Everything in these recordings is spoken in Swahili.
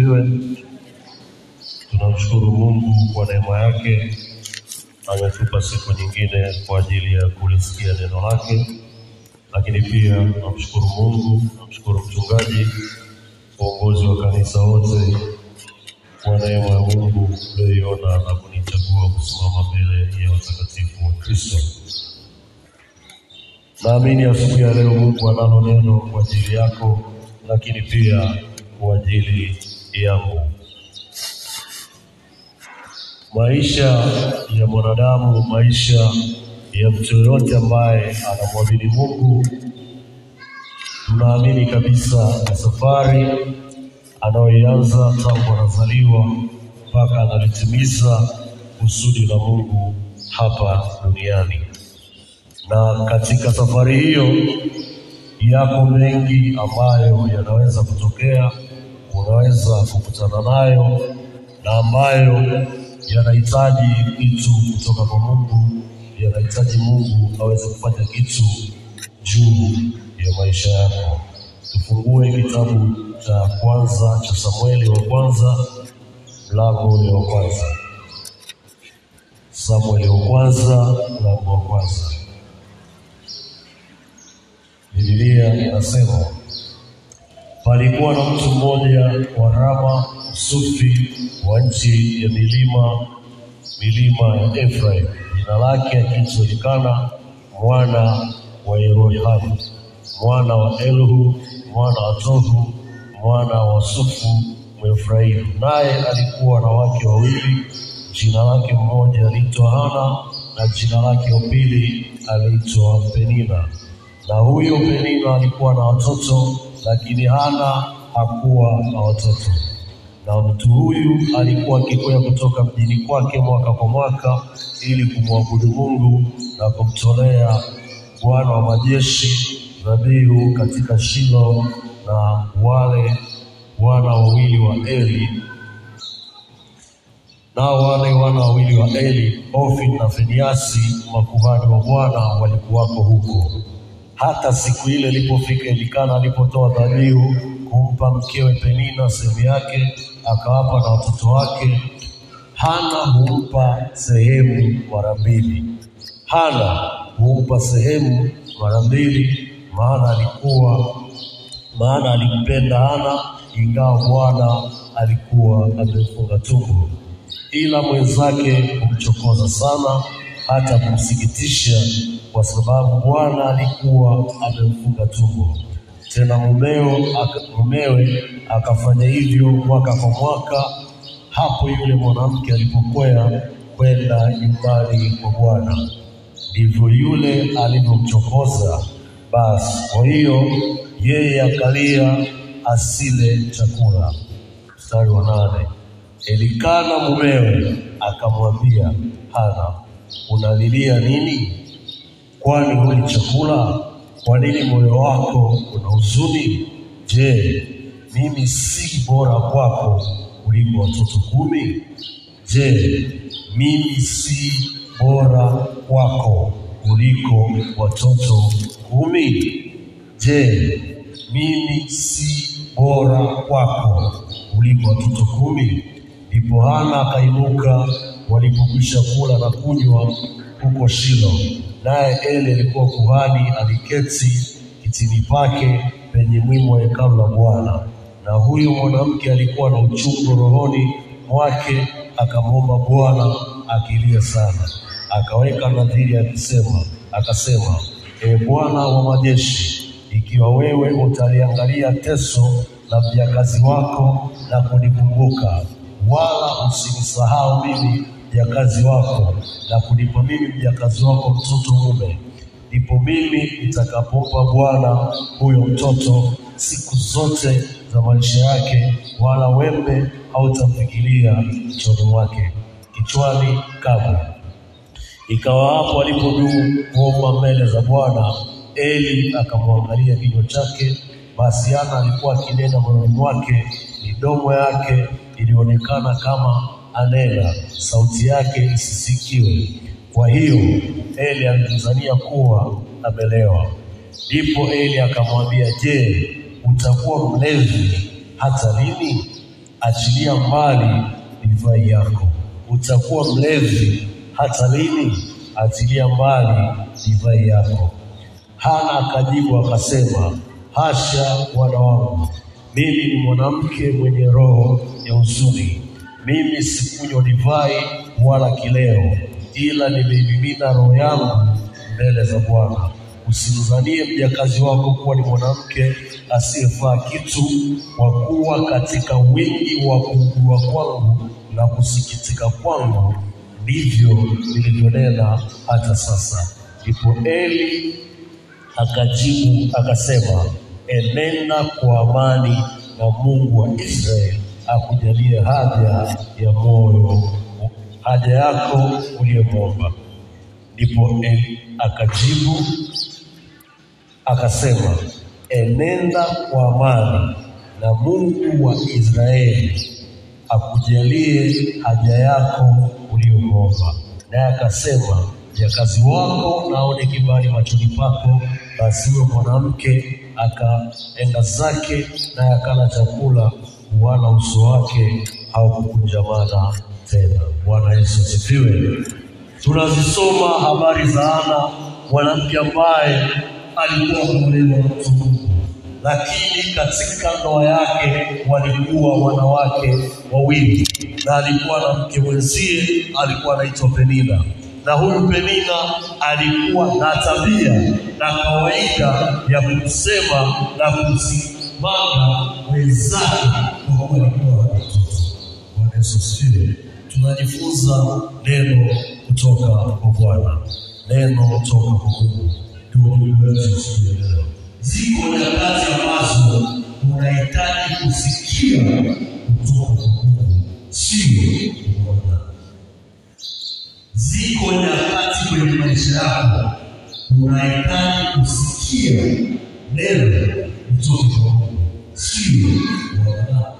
asifiwe. Tunamshukuru Mungu kwa neema yake, ametupa siku nyingine kwa ajili ya kulisikia neno lake, lakini pia namshukuru Mungu, namshukuru mchungaji, uongozi wa kanisa wote kwa neema ya Mungu ulioiona na kunichagua kusimama mbele ya watakatifu wa Kristo. Naamini asubuhi ya leo Mungu analo neno kwa ajili yako, lakini pia kwa ajili yangu. Maisha ya mwanadamu, maisha ya mtu yoyote ambaye anamwamini Mungu, tunaamini kabisa na safari anayoianza tangu anazaliwa mpaka analitimiza kusudi la Mungu hapa duniani. Na katika safari hiyo yako mengi ambayo yanaweza kutokea, unaweza kukutana nayo na ambayo yanahitaji kitu kutoka kwa Mungu, yanahitaji Mungu aweze kufanya kitu juu ya maisha yako. Tufungue kitabu cha kwanza cha Samueli wa kwanza mlango ule wa kwanza. Samueli wa kwanza mlango wa kwanza. Biblia inasema palikuwa na mtu mmoja wa Rama Sufi wa nchi ya milima milima ya Efraim, jina lake akijulikana mwana wa Yerohamu mwana wa Elihu mwana wa Tohu mwana wa Sufu Mwefraimu. Naye alikuwa na wake wawili, jina lake mmoja aliitwa Hana na jina lake wa pili aliitwa Penina. Na huyo Penina alikuwa na watoto, lakini Hana hakuwa na watoto. Na mtu huyu alikuwa akikwea kutoka mjini kwake mwaka kwa mwaka ili kumwabudu Mungu na kumtolea Bwana wa majeshi dhabihu katika Shilo, na wale wana wawili wa Eli nao wale wana wawili wa Eli, Ofni na Finiasi, makuhani wa Bwana walikuwako huko. Hata siku ile ilipofika, Elikana alipotoa dhabihu kumpa mkewe Penina sehemu yake, akawapa na watoto wake. Hana humpa sehemu mara mbili. Hana humpa sehemu mara mbili, maana alikuwa maana alimpenda Hana, ingawa Bwana alikuwa amemfunga tumbo. Ila mwenzake humchokoza sana, hata kumsikitisha, kwa sababu Bwana alikuwa amemfunga tumbo. Tena mumeo mumewe akafanya hivyo mwaka kwa mwaka, hapo yule mwanamke alipokwea kwenda nyumbani kwa Bwana, ndivyo yule alivyomchokoza. Basi kwa hiyo yeye akalia asile chakula. Mstari wa nane. Elikana mumewe akamwambia Hana, unalilia nini? Kwani huli chakula? Kwa nini moyo wako una huzuni? Je, mimi si bora kwako kuliko watoto kumi? Je, mimi si bora kwako kuliko watoto kumi? Je, mimi si bora kwako kuliko watoto kumi? Ndipo Hana akainuka walipokwisha kula na kunywa huko Shilo, naye Eli alikuwa kuhani, aliketi kitini pake penye mwimo wa hekalu la Bwana. Na huyo mwanamke alikuwa na uchungu rohoni mwake, akamwomba Bwana akilia sana, akaweka nadhiri akisema, akasema, E Bwana wa majeshi, ikiwa wewe utaliangalia teso la mjakazi wako na kunikumbuka, wala usinisahau mimi mjakazi wako, na kunipa mimi mjakazi wako mtoto mume, ndipo mimi nitakapompa Bwana huyo mtoto siku zote za maisha yake, wala wembe hautamfikiria mchoni mwake kichwani kamwe. Ikawa hapo alipodumu kuomba mbele za Bwana, Eli akamwangalia kinywa chake. Basi Hana alikuwa akinena moyoni mwake, midomo yake ilionekana kama anena, sauti yake isisikiwe. Kwa hiyo Eli alimdhania kuwa amelewa. Ndipo Eli akamwambia, je, utakuwa mlevi hata lini? achilia mbali divai yako. Utakuwa mlevi hata lini? Achilia mbali divai yako. Hana akajibu akasema, hasha, bwana wangu, mimi ni mwanamke mwenye roho ya huzuni. Mimi sikunywa divai wala kileo, ila nimeimimina roho yangu mbele za Bwana. Usimzanie mjakazi wako kuwa ni mwanamke asiyefaa kitu, kwa kuwa katika wingi wa kuugua kwangu na kusikitika kwangu ndivyo nilivyonena hata sasa. Ndipo Eli akajibu akasema, enenda kwa amani, na Mungu wa Israeli akujalie haja ya moyo, haja yako uliyomwomba. Ndipo akajibu akasema, enenda kwa amani, na Mungu wa Israeli akujalie haja yako uliyomwomba. Naye akasema, jakazi wako naone kibali machoni pako. Basi huyo mwanamke akaenda zake, naye akala chakula, wala uso wake haukukunjamana tena. Bwana Yesu asifiwe. Tunazisoma habari za Ana, mwanamke ambaye alikuwa ameolewa na mtu lakini katika ndoa yake walikuwa wanawake wawili, na alikuwa na mke mwenzie alikuwa anaitwa Penina, na huyu Penina alikuwa na tabia na kawaida ya kumsema na kumsimanga wenzake kuwa alikuwa na. Bwana. Tunajifunza neno kutoka kwa Bwana, neno kutoka kwa Mungu. Ziko nyakati ambazo unahitaji kusikia kutoka kwa Mungu, sio kuona. Ziko nyakati kwenye maisha yako unahitaji kusikia neno kutoka kwa Mungu, sio kwa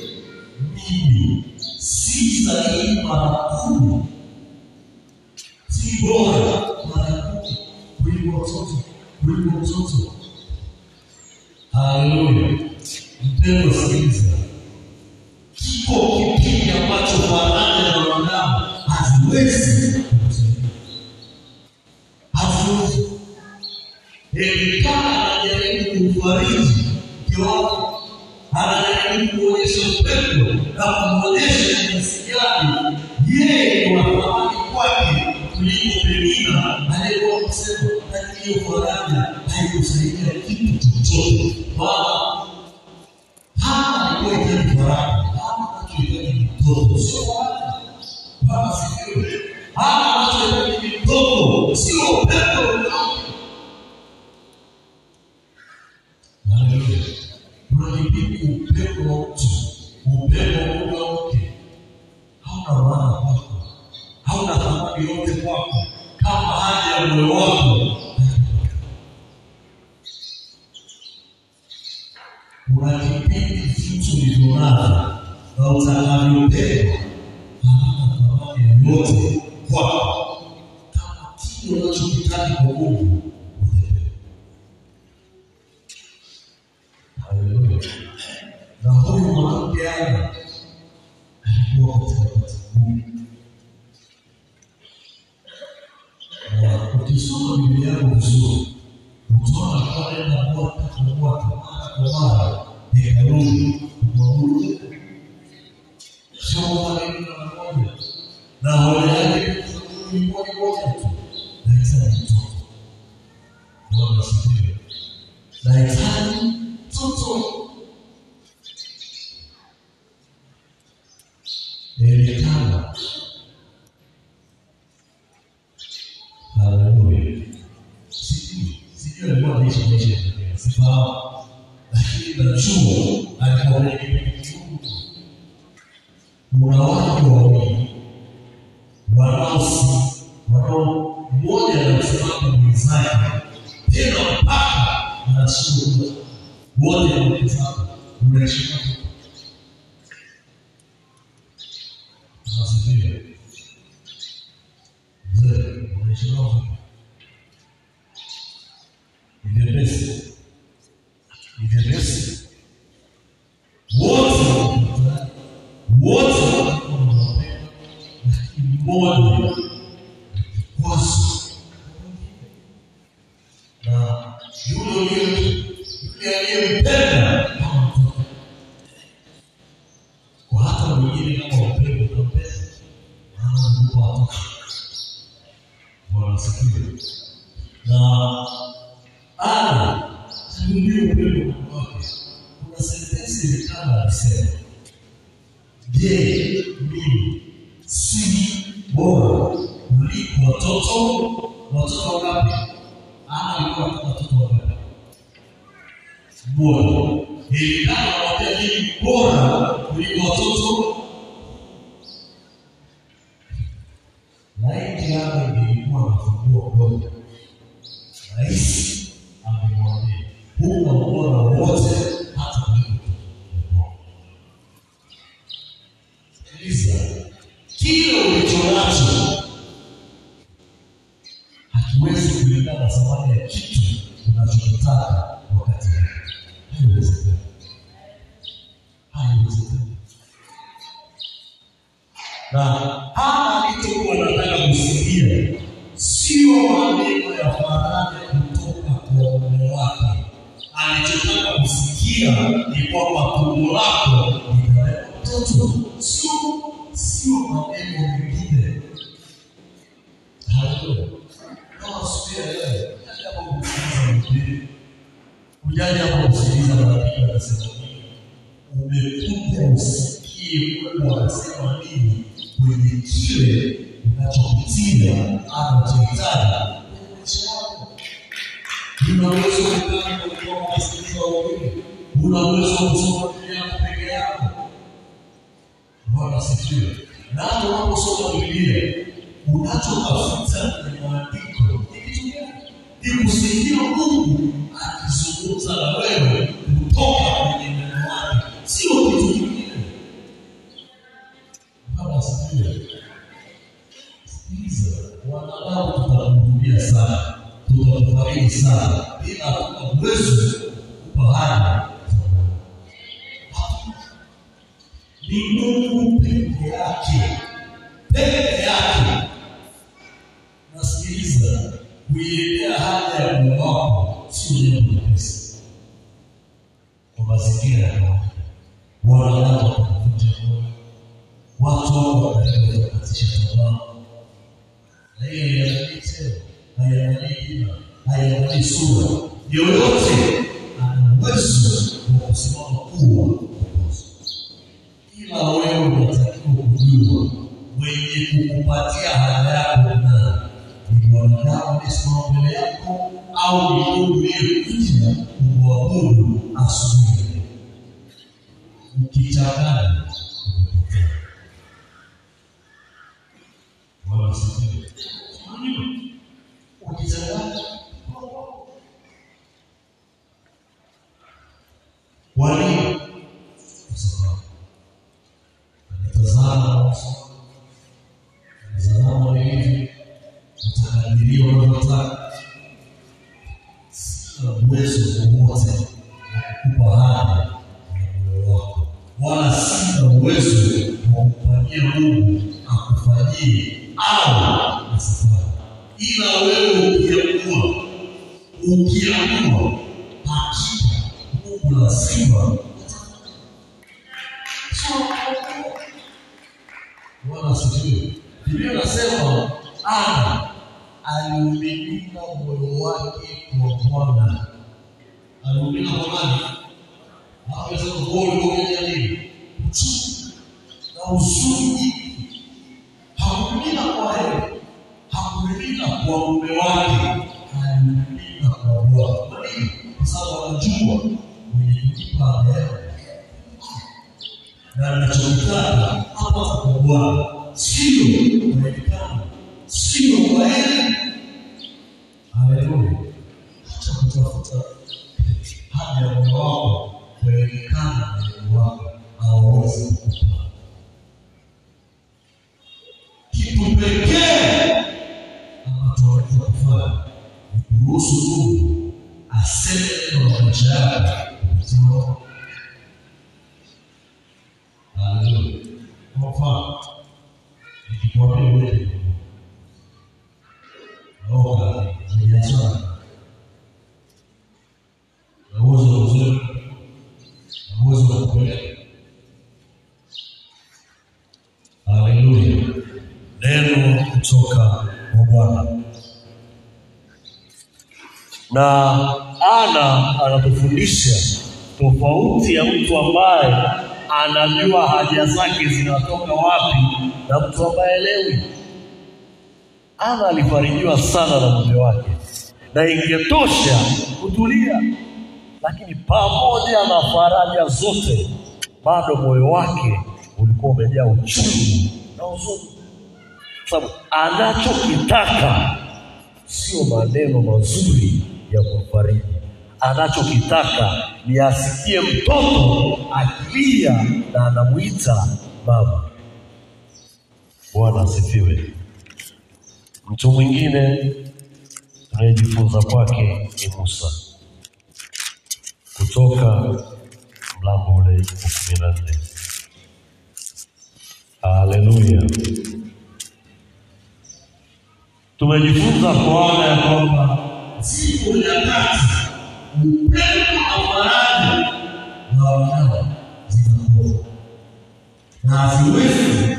huyu mwanamke Ana alikuwa katika wakati Je, mimi, si, bora, mlipo watoto, watoto wangapi? Ama alikuwa watoto wangapi? Bora. Hili nimekuja usikie Mungu anasema nini kwenye kile unachopitia ama unachohitaji una uwezo mtano ulikuwa unasikiliza wengine, una uwezo kusoma Biblia yako peke yako. Bwana asifiwe. Nao unaposoma Biblia unachotafuta ni maandiko ni kusikia Mungu akizungumza na wewe kutoka Islam bila uwezo kubaana ni Mungu peke yake peke yake. Nasikiliza kuiendea haja ya Mungu wako sio jambo nyepesi, kwa mazingira ya Mungu wanadamu wanakuja watu wao wanaweza kukatisha tamaa, na hiyo inaangalia teo na inaangalia na yɛde sura deɛ ɔyɛ ɔte na wɔasu wɔ ɔsoma kuwa ila wɔyɛ wɔtakiwa kuliwa wenye kukupatia halabu na ni wanadamu amesimama mbele yako au ni Mungu aliyekuja kukuabudu asubuhi ukichanganya kitu pekee ambacho unaweza kufanya ni kuruhusu Mungu aseme neno la maisha yako kupitia roho. Haleluya. Kwa mfano, nikikwambia wewe naoga hujazaa na uwezo mzuri na uwezo wa kupeleka. Haleluya. neno kutoka kwa Bwana. Na Ana anatufundisha tofauti ya mtu ambaye anajua haja zake zinatoka wapi na mtu ambaye elewi. Ana alifarijiwa sana na mume wake, na ingetosha kutulia, lakini pamoja na faraja zote, bado moyo wake ulikuwa umejaa uchungu na huzuni sababu anachokitaka sio maneno mazuri ya kumfariji. Anachokitaka ni asikie mtoto akilia na anamwita mama. Bwana asifiwe. Mtu mwingine tunayejifunza kwake ni Musa, kutoka mlango ule wa kumi na nne. Haleluya. Tumejifunza kuona ya kwamba Siku nyakati upendo na faraja na wanyama zinakuwa na haziwezi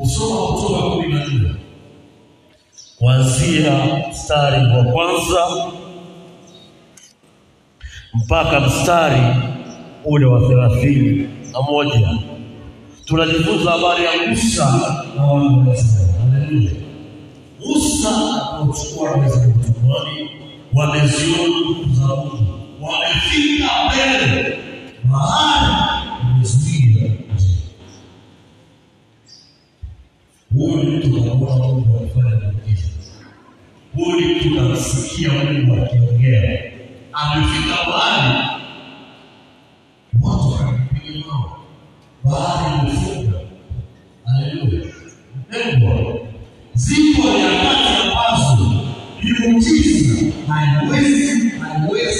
kusoma Kutoka kumi na nne kuanzia mstari wa kwanza mpaka mstari ule wa thelathini na moja tunajifunza habari ya Musa na wana wa Israeli. Haleluya. Musa Waisraeli utumwani, wameziona nguvu za Mungu, wamefika mbele mahali njia. Huyu ni mtu kamwona Mungu akifanya miujiza. Huyu ni mtu kamsikia Mungu akiongea. Amefika mahali watu wakampiga mawe, bahari imefunga. Haleluya. Mpendwa, zipo nyakati ambazo miujiza haiwezi haiwezi na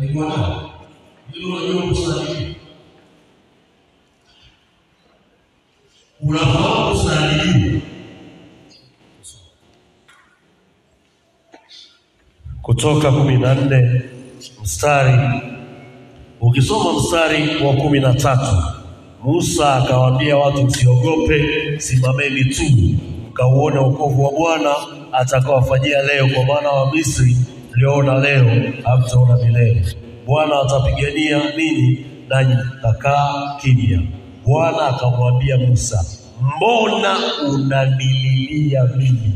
Nayo. Hilo unajua kusali. Unafahamu kusali kutoka kumi na nne mstari ukisoma mstari wa kumi na tatu Musa akawaambia watu, msiogope, simameni tu mkauone wokovu wa Bwana atakawafanyia leo, kwa maana wa Misri mlioona leo hamtaona milele. Bwana atapigania ninyi, nanyi mtakaa kimya. Bwana akamwambia Musa, mbona unanililia mimi?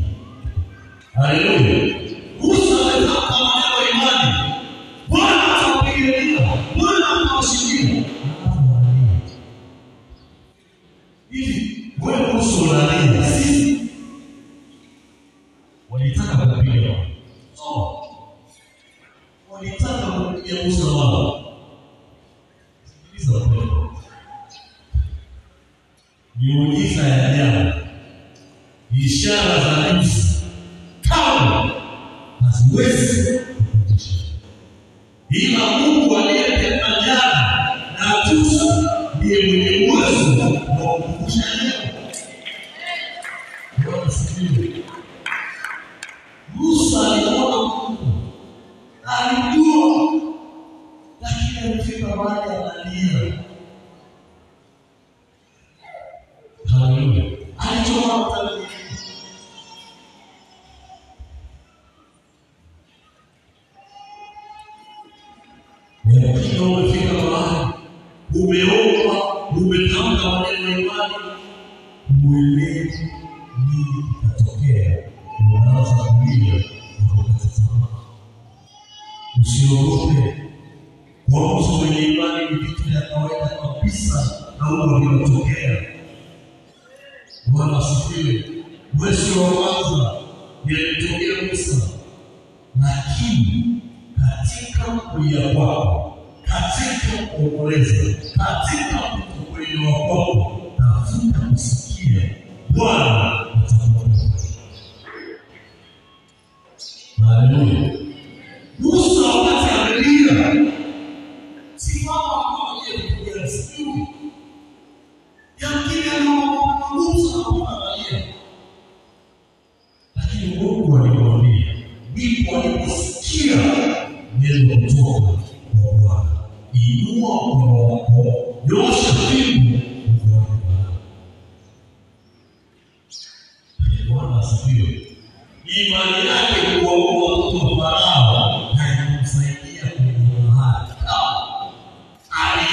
Haleluya. Musa ametamka maneno ya imani. Bwana atawapigania, Bwana atawashindia. Walitaka kupiga. So, walitaka kumpiga Musa wao. Sikiliza upendo, Miujiza ya ajabu, ishara za nafsi. Kama haziwezi kukutisha, ila Mungu aliyetenda jana na juzi ndiye mwenye uwezo lakini alifika mahali analia.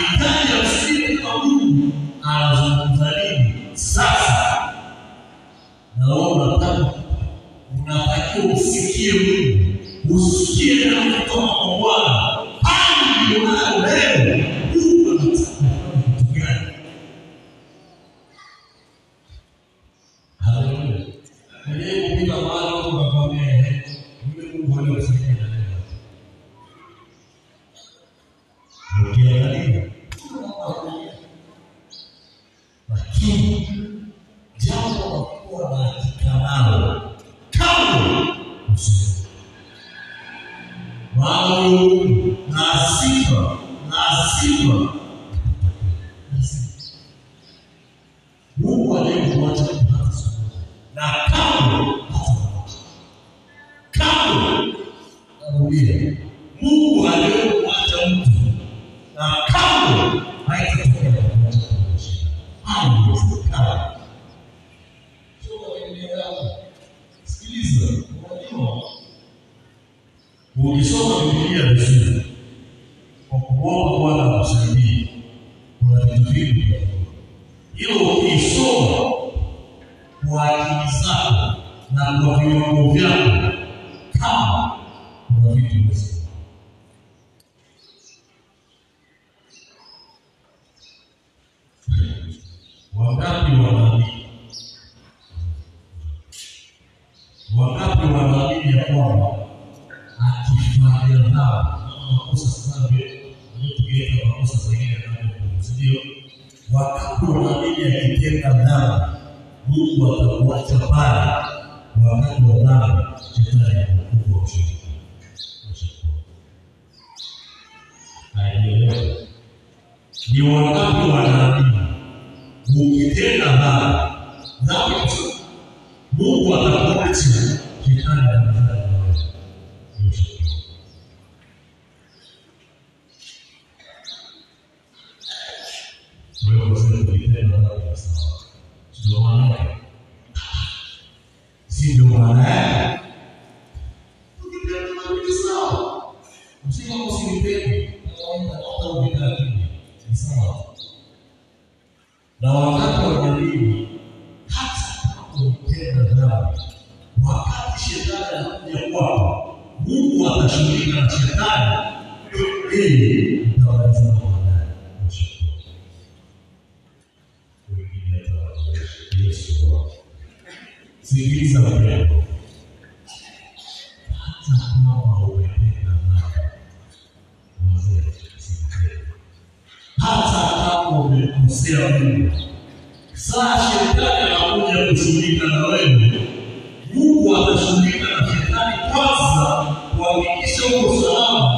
Alihitaji msingi kwa Mungu, anazungumza nini sasa? Naomba nataka unatakiwa usikie Mungu, Di wa baridi ya dhambi tu Mungu atakuacha shetani anafanya na saa shetani anakuja kushughulika na wewe, Mungu atashughulika na shetani kwanza kuhakikisha uko salama,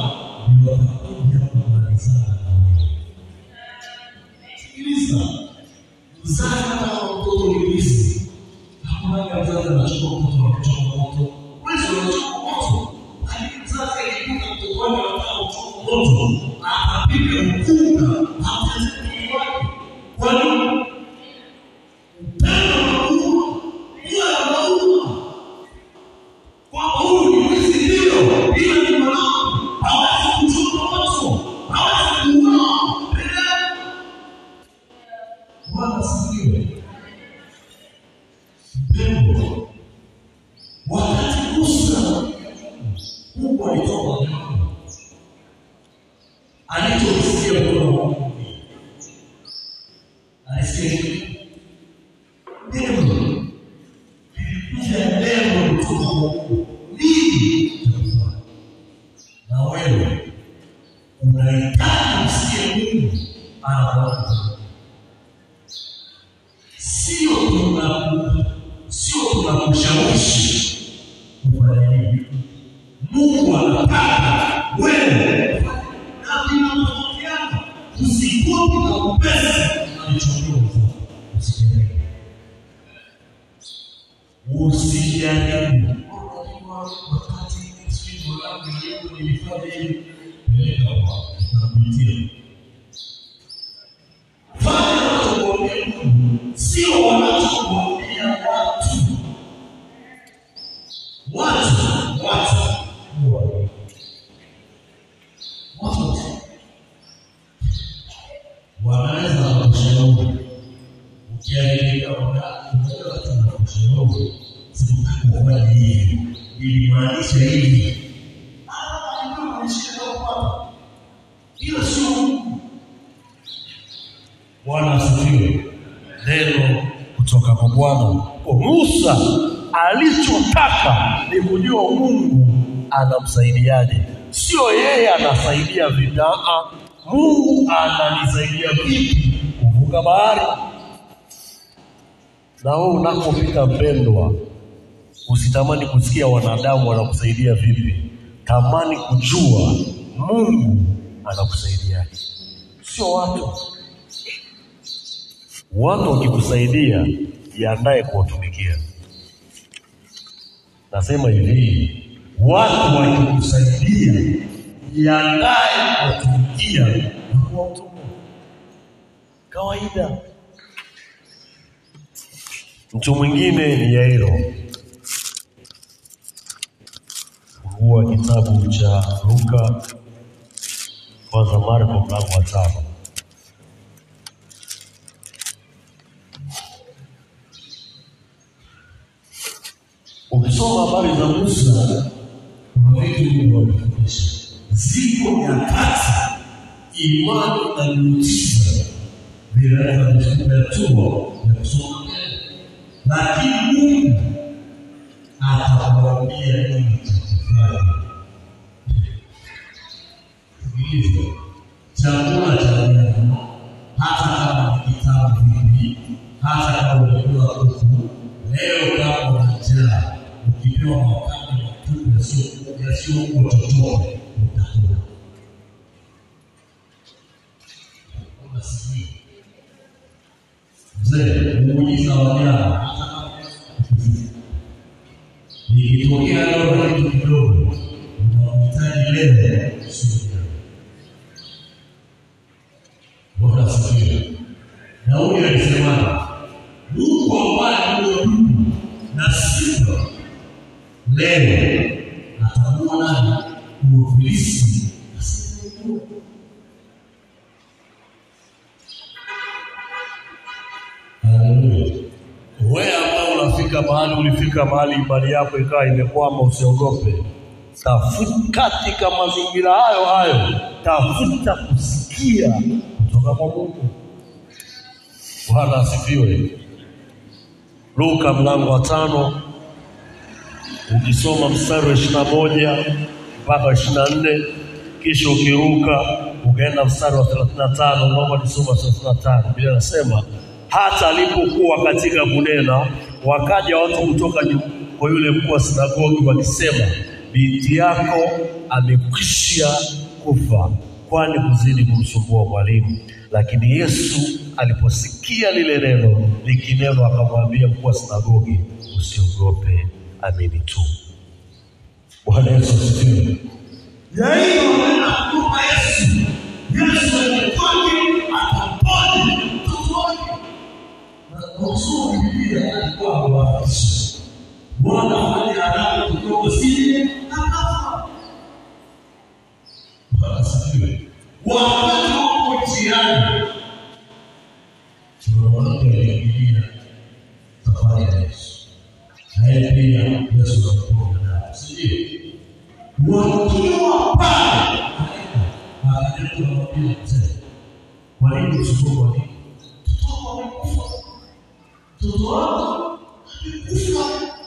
wusiyani wakati siku langu yeye ni mfadhili mbele ya Baba na kumtia Mungu. Bwana asifiwe. Neno kutoka kwa Bwana kwa Musa, alichotaka ni kujua Mungu anamsaidiaje, sio yeye anasaidia vidaa. Mungu ananisaidia vipi kuvuka bahari? Na wewe unakopita mpendwa, usitamani kusikia wanadamu wanakusaidia vipi, tamani kujua Mungu anakusaidiaje, sio watu. Watu wakikusaidia, jiandae kuwatumikia. Nasema hivi, watu wakikusaidia, jiandae kuwatumikia na. Kawaida. Mtu mwingine ni Yairo. Fungua kitabu cha Luka, kwanza Marko mlango wa tano. Ukisoma habari za Musa ametufundisha. Ziko nyakati imani na miujiza ya kusonga mbele, lakini Mungu atakwambia nini cha kufanya. Chakula cha jana, hata kama ni kitabu vipi, hata kama umekula kuku, leo kama una njaa, ukipewa makande matupu yasiyo- yasiyokuwa chochote, utakula. Mahali imani yako ikawa imekwama, usiogope. Tafuta katika mazingira hayo hayo, tafuta kusikia kutoka kwa Mungu. Bwana asifiwe. Luka mlango wa tano ukisoma mstari wa ishirini na moja mpaka ishirini na nne kisha ukiruka ukaenda mstari wa thelathini na tano naomba nisoma thelathini na tano Biblia inasema hata alipokuwa katika kunena, wakaja watu kutoka kwa yule mkuu wa sinagogi wakisema, binti yako amekwisha kufa, kwani kuzidi kumsumbua mwalimu. Lakini Yesu aliposikia lile neno likinenwa, akamwambia mkuu wa sinagogi, usiogope, amini tu. Bwana Yesu asifiwe. Anakupa Yesu. Yesu alikuwaje akaponya mtoto wake. Na kwa kusoma Biblia alikuwa amewapisha. Bwana fanya haraka kutoka sisi akafa. Bwana asifiwe. Wakati wako njiani tunaona aliingia safari ya Yesu. Naye pia Yesu anakuwa naye. Si ndio? wakiwa pale akaja kumwambia mzee, kwa nini mtoto wa nini? Mtoto amekufa,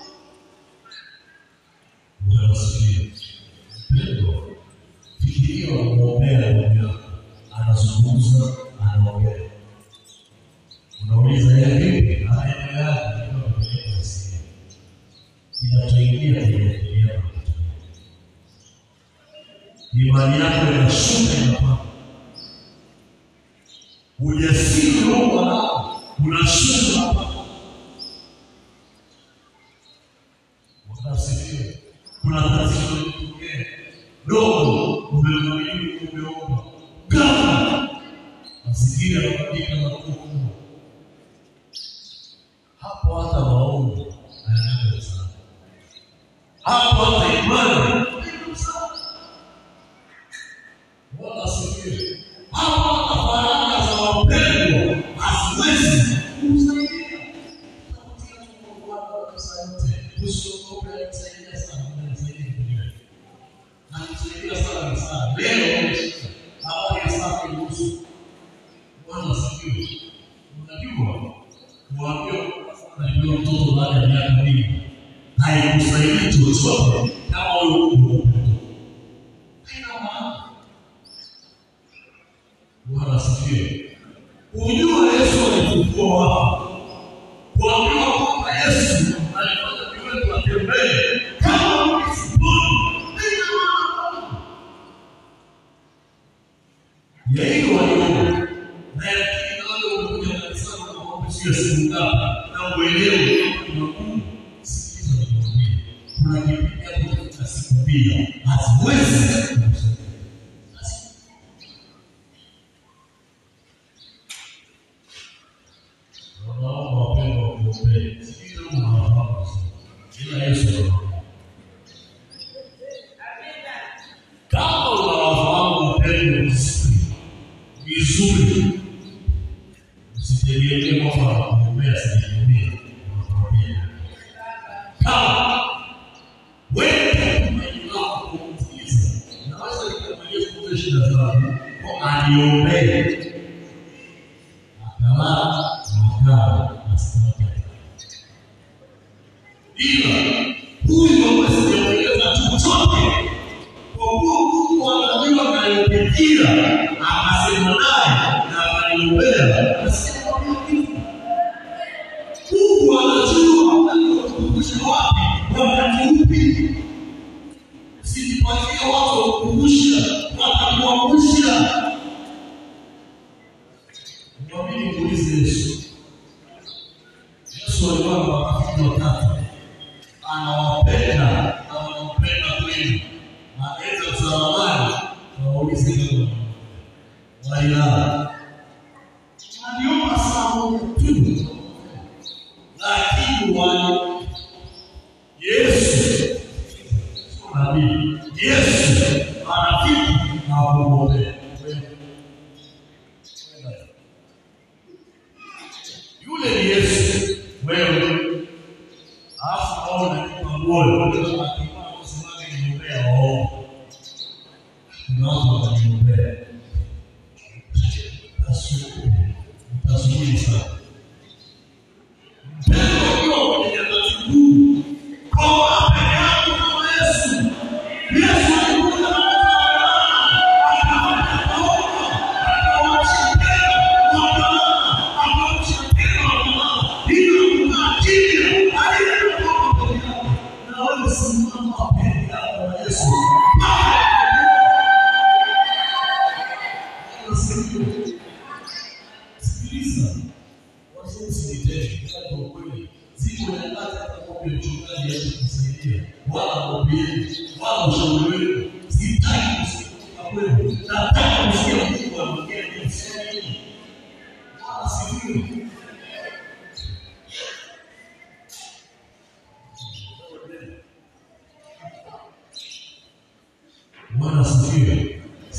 awaulize kama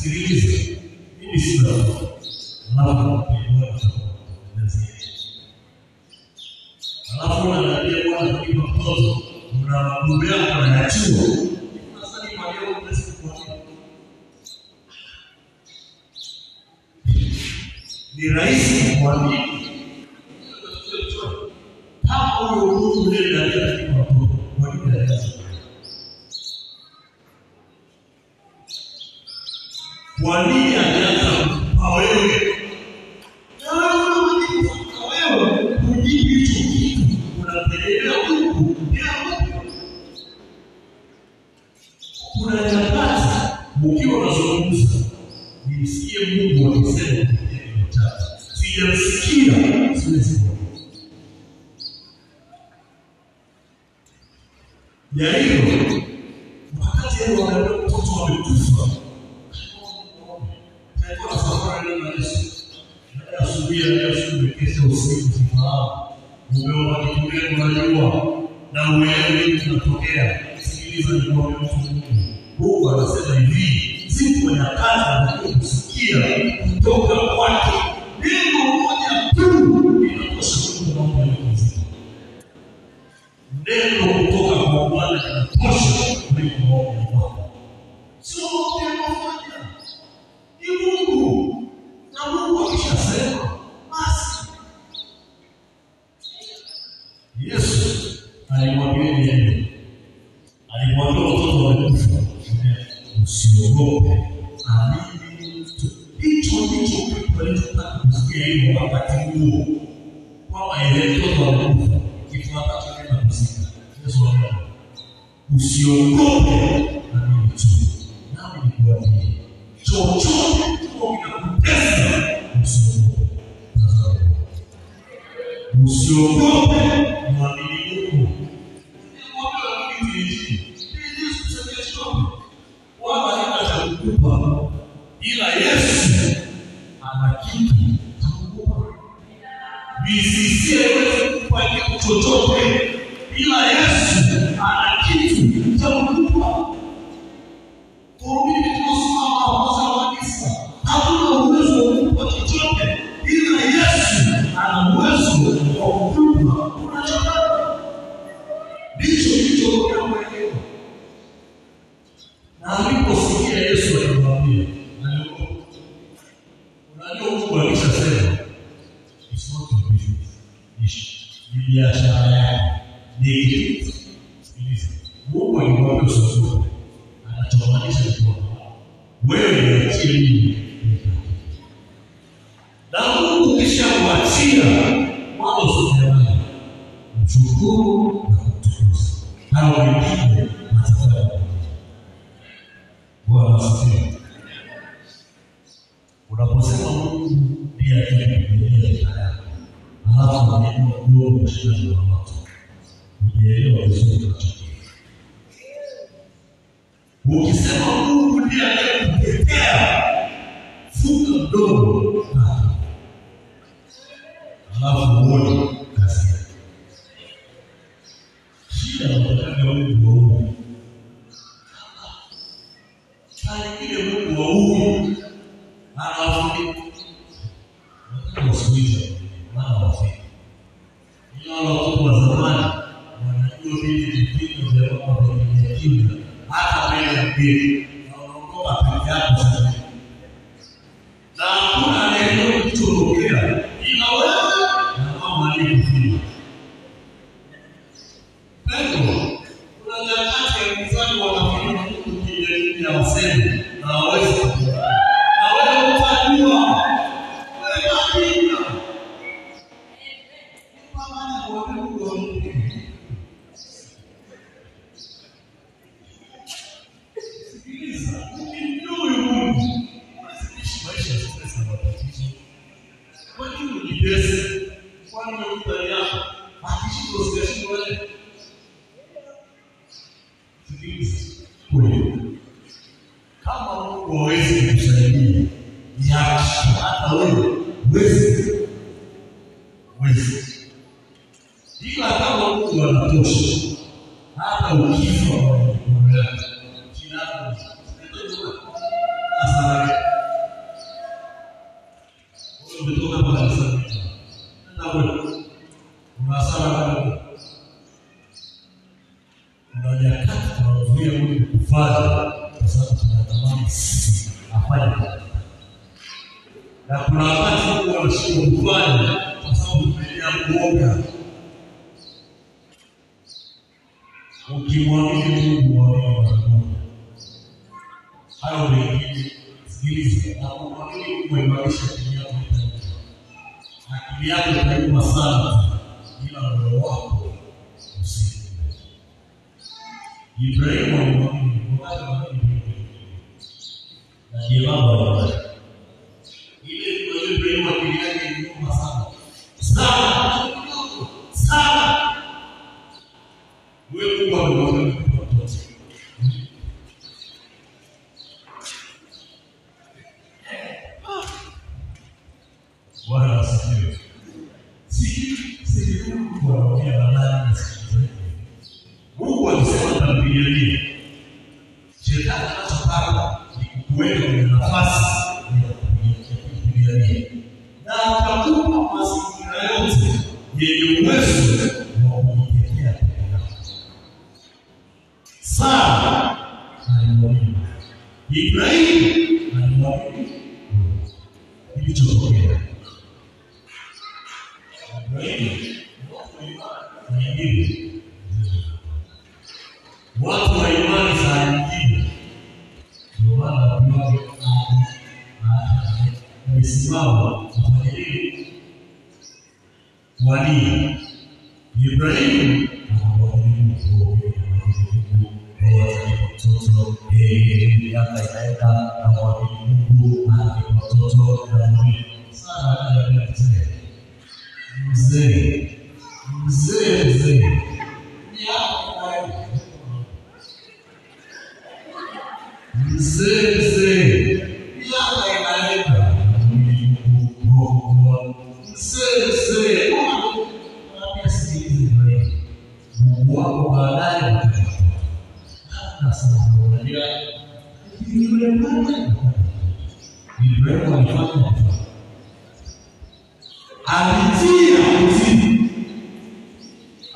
Krishna, Krishna, alafu kuinua alafu angalia bwana kipa mtoto mnagombea mnayachua ni rahisi kuamini Mungu kishakuachia mambo zote, mshukuru na kumtukuza. Hao ni pile matazamo. Bwana. Unaposema Mungu ndiye atakayekuja bila yako, halafu maneno ndio mshindano wa watu, ujielewa vizuri kinachokuja. Ukisema Mungu ndiye atakayekutetea, funga mdomo Yes, quando eu não tenho, aqui se você se Well, yeah,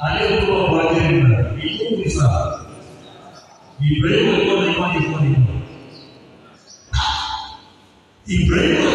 aliyekuwa kwa ajenda ni kubwa sana. Ibrahimu alikuwa na imani kwa Mungu. Ibrahimu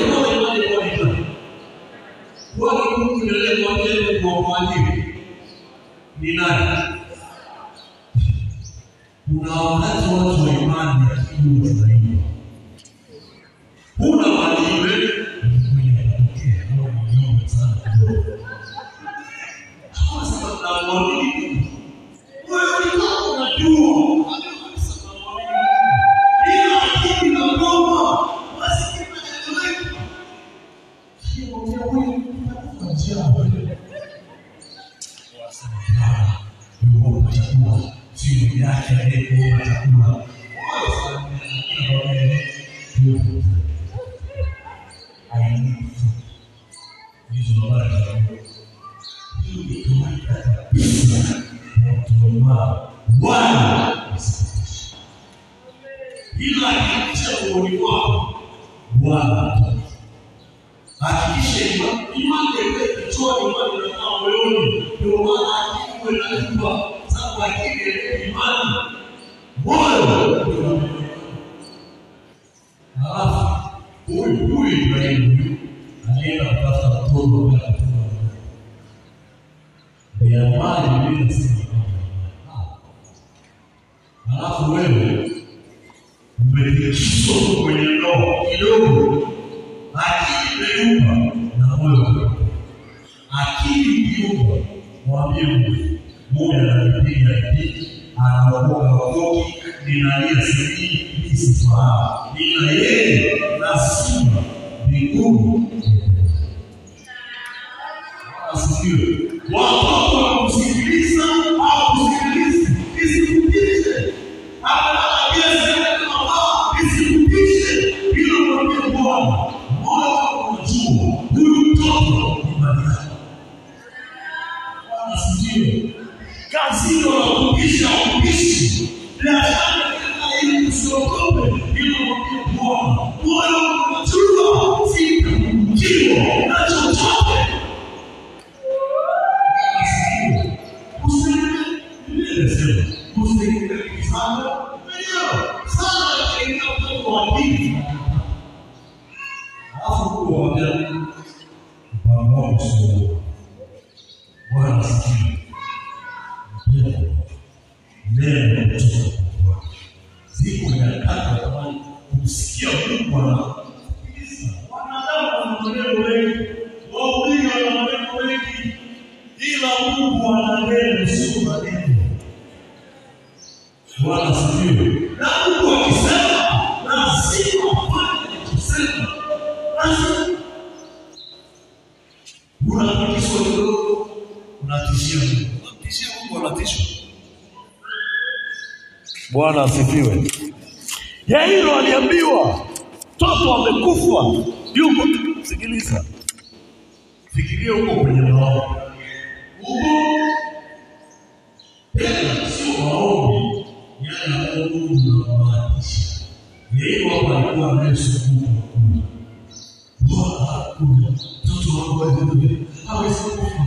wewe umejisoma kwenye ndoa kidogo, akili imeyumba na moyo akili ikiumba, mwambie Mungu, Mungu ananipiga hiki, anaokoka wakoki, ninalia sijui, nisifahamu, nina yeye Bwana asifiwe. Na Mungu akisema, lazima ufanye alichosema. Unatishwa kidogo, unatishia Mungu, unamtishia Mungu, anatishwa. Bwana asifiwe. Yairo aliambiwa mtoto amekufa, yuko sikiliza, fikiria huko kwenye maombi huko alikuwa anayesukumwa Bwana hakuna mtoto wangu aliyedunia hawezi kufa